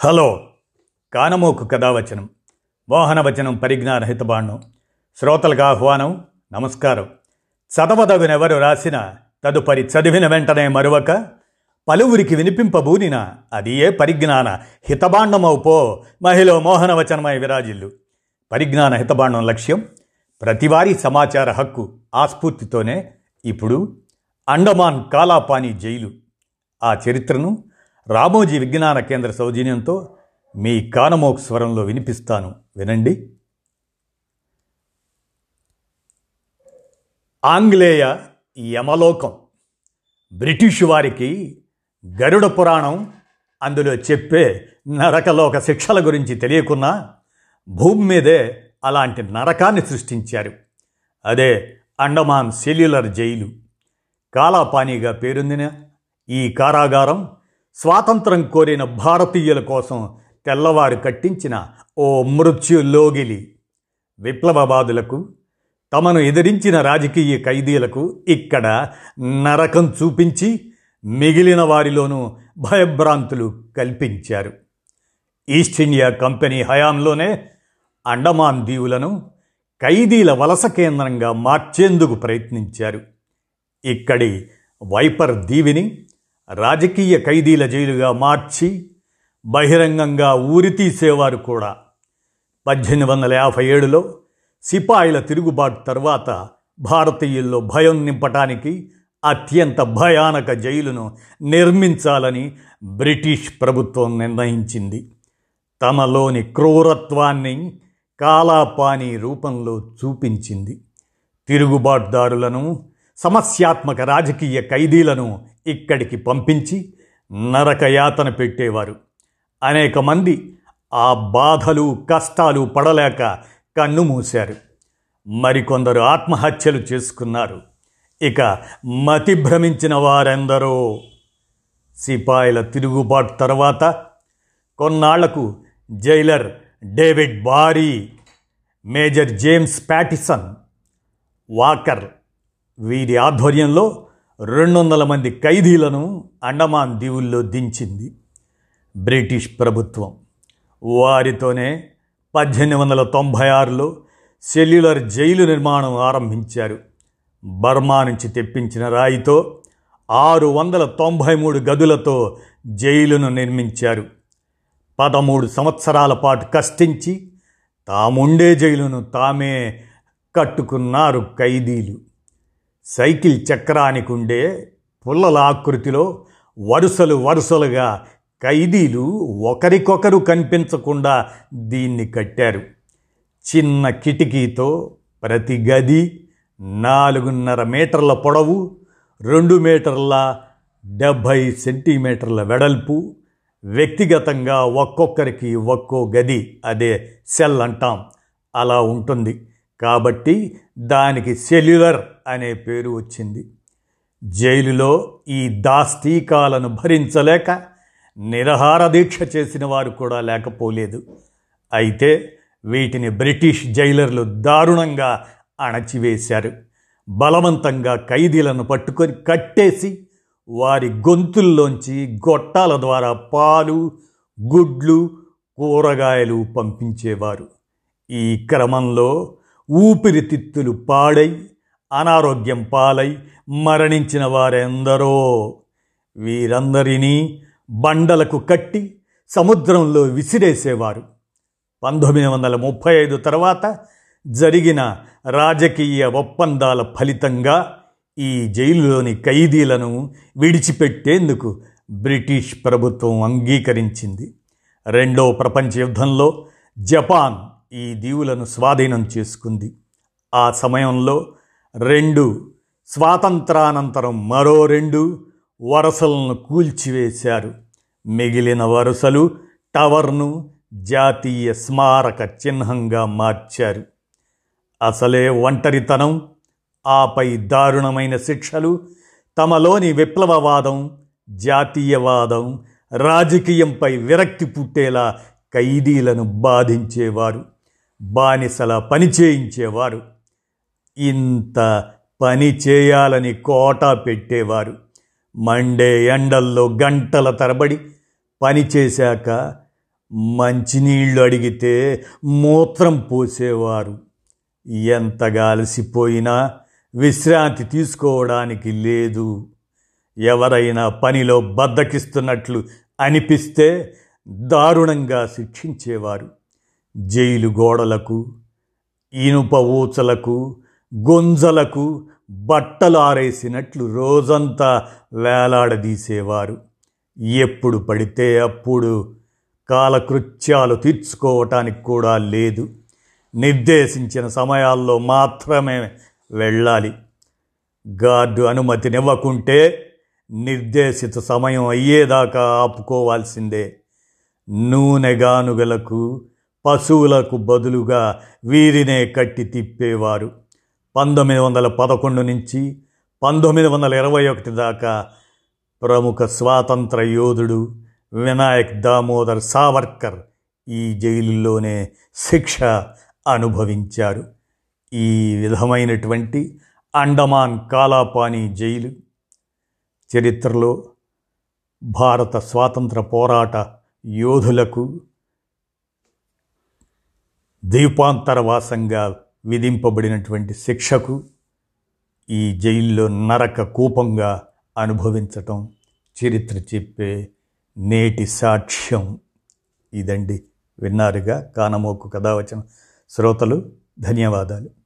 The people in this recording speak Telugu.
హలో కానమోకు కథావచనం మోహనవచనం పరిజ్ఞాన హితబాండం శ్రోతలకు ఆహ్వానం నమస్కారం. చదవదగునెవరు రాసిన తదుపరి చదివిన వెంటనే మరువక పలువురికి వినిపింపబూనిన అది ఏ పరిజ్ఞాన హితబాండమవుపో మహిళ మోహనవచనమై విరాజిల్లు. పరిజ్ఞాన హితబాండం లక్ష్యం ప్రతివారీ సమాచార హక్కు ఆస్ఫూర్తితోనే ఇప్పుడు అండమాన్ కాలాపాని జైలు. ఆ చరిత్రను రామోజీ విజ్ఞాన కేంద్ర సౌజన్యంతో మీ కానమోక్ స్వరంలో వినిపిస్తాను. వినండి. ఆంగ్లేయ యమలోకం. బ్రిటిష్ వారికి గరుడ పురాణం అందులో చెప్పే నరకలోక శిక్షల గురించి తెలియకున్నా భూమి మీదే అలాంటి నరకాన్ని సృష్టించారు. అదే అండమాన్ సెల్యులర్ జైలు. కాలాపానీగా పేరొందిన ఈ కారాగారం స్వాతంత్రం కోరిన భారతీయుల కోసం తెల్లవారు కట్టించిన ఓ మృత్యులోగిలి. విప్లవవాదులకు తమను ఎదిరించిన రాజకీయ ఖైదీలకు ఇక్కడ నరకం చూపించి మిగిలిన వారిలోనూ భయభ్రాంతులు కల్పించారు. ఈస్ట్ ఇండియా కంపెనీ హయాంలోనే అండమాన్ దీవులను ఖైదీల వలస కేంద్రంగా మార్చేందుకు ప్రయత్నించారు. ఇక్కడి వైపర్ దీవిని రాజకీయ ఖైదీల జైలుగా మార్చి బహిరంగంగా ఊరి తీసేవారు కూడా. పద్దెనిమిది వందల యాభై ఏడులో సిపాయిల తిరుగుబాటు తర్వాత భారతీయుల్లో భయం నింపటానికి అత్యంత భయానక జైలును నిర్మించాలని బ్రిటిష్ ప్రభుత్వం నిర్ణయించింది. తమలోని క్రూరత్వాన్ని కాలాపాని రూపంలో చూపించింది. తిరుగుబాటుదారులను సమస్యాత్మక రాజకీయ ఖైదీలను ఇక్కడికి పంపించి నరకయాతన పెట్టేవారు. అనేక మంది ఆ బాధలు కష్టాలు పడలేక కన్ను మూశారు. మరికొందరు ఆత్మహత్యలు చేసుకున్నారు. ఇక మతి భ్రమించిన వారెందరో సిపాయిల తిరుగుబాటు తర్వాత కొన్నాళ్ళకు jailer David Barry major James Pattison Walker వీరి ఆధ్వర్యంలో రెండు వందల మంది ఖైదీలను అండమాన్ దీవుల్లో దించింది బ్రిటిష్ ప్రభుత్వం. వారితోనే పద్దెనిమిది వందల తొంభై ఆరులో సెల్యులర్ జైలు నిర్మాణం ఆరంభించారు. బర్మా నుంచి తెప్పించిన రాయితో ఆరు వందల తొంభై మూడు గదులతో జైలును నిర్మించారు. పదమూడు సంవత్సరాల పాటు కష్టించి తాముండే జైలును తామే కట్టుకున్నారు ఖైదీలు. సైకిల్ చక్రానికి ఉండే పుల్లల ఆకృతిలో వరుసలు వరుసలుగా ఖైదీలు ఒకరికొకరు కనిపించకుండా దీన్ని కట్టారు. చిన్న కిటికీతో ప్రతి గది నాలుగున్నర మీటర్ల పొడవు రెండు మీటర్ల డెబ్భై సెంటీమీటర్ల వెడల్పు వ్యక్తిగతంగా ఒక్కొక్కరికి ఒక్కో గది అదే సెల్ అంటాం. అలా ఉంటుంది. కాబట్టి దానికి సెల్యులర్ అనే పేరు వచ్చింది. జైలులో ఈ దాస్తీకాలను భరించలేక నిరహార దీక్ష చేసిన వారు కూడా లేకపోలేదు. అయితే వీటిని బ్రిటిష్ జైలర్లు దారుణంగా అణచివేశారు. బలవంతంగా ఖైదీలను పట్టుకొని కట్టేసి వారి గొంతుల్లోంచి గొట్టాల ద్వారా పాలు గుడ్లు కూరగాయలు పంపించేవారు. ఈ క్రమంలో ఊపిరితిత్తులు పాడై అనారోగ్యం పాలై మరణించిన వారెందరో. వీరందరినీ బండలకు కట్టి సముద్రంలో విసిరేసేవారు. పంతొమ్మిది వందల ముప్పై ఐదు తర్వాత జరిగిన రాజకీయ ఒప్పందాల ఫలితంగా ఈ జైలులోని ఖైదీలను విడిచిపెట్టేందుకు బ్రిటిష్ ప్రభుత్వం అంగీకరించింది. రెండో ప్రపంచ యుద్ధంలో జపాన్ ఈ దీవులను స్వాధీనం చేసుకుంది. ఆ సమయంలో రెండు. స్వాతంత్రానంతరం మరో రెండు వరసలను కూల్చివేశారు. మిగిలిన వరుసలు టవర్ను జాతీయ స్మారక చిహ్నంగా మార్చారు. అసలే ఒంటరితనం ఆపై దారుణమైన శిక్షలు తమలోని విప్లవవాదం జాతీయవాదం రాజకీయంపై విరక్తి పుట్టేలా ఖైదీలను బాధించేవారు బానిసల పని చేయించేవారు ఇంత పని చేయాలని కోటా పెట్టేవారు. మండే ఎండల్లో గంటల తరబడి పని చేశాక మంచినీళ్ళు అడిగితే మూత్రం పోసేవారు. ఎంతగా అలసిపోయినా విశ్రాంతి తీసుకోవడానికి లేదు. ఎవరైనా పనిలో బద్దకిస్తున్నట్లు అనిపిస్తే దారుణంగా శిక్షించేవారు. జైలు గోడలకు ఇనుప ఊచలకు గొంజలకు బట్టలు ఆరేసినట్లు రోజంతా వేలాడదీసేవారు. ఎప్పుడు పడితే అప్పుడు కాలకృత్యాలు తీర్చుకోవటానికి కూడా లేదు. నిర్దేశించిన సమయాల్లో మాత్రమే వెళ్ళాలి. గార్డు అనుమతినివ్వకుంటే నిర్దేశిత సమయం అయ్యేదాకా ఆపుకోవాల్సిందే. నూనె గానుగలకు పశువులకు బదులుగా వీరినే కట్టి తిప్పేవారు. పంతొమ్మిది వందల పదకొండు నుంచి పంతొమ్మిది వందల ఇరవై ఒకటి దాకా ప్రముఖ స్వాతంత్ర యోధుడు వినాయక్ దామోదర్ సావర్కర్ ఈ జైలులోనే శిక్ష అనుభవించారు. ఈ విధమైనటువంటి అండమాన్ కాలాపాని జైలు చరిత్రలో భారత స్వాతంత్ర పోరాట యోధులకు ద్వీపాంతరవాసంగా విధింపబడినటువంటి శిక్షకు ఈ జైల్లో నరక కూపంగా అనుభవించటం చరిత్ర చెప్పే నేటి సాక్ష్యం. ఇదండి విన్నారుగా కానమోకు కథావచన. శ్రోతలు ధన్యవాదాలు.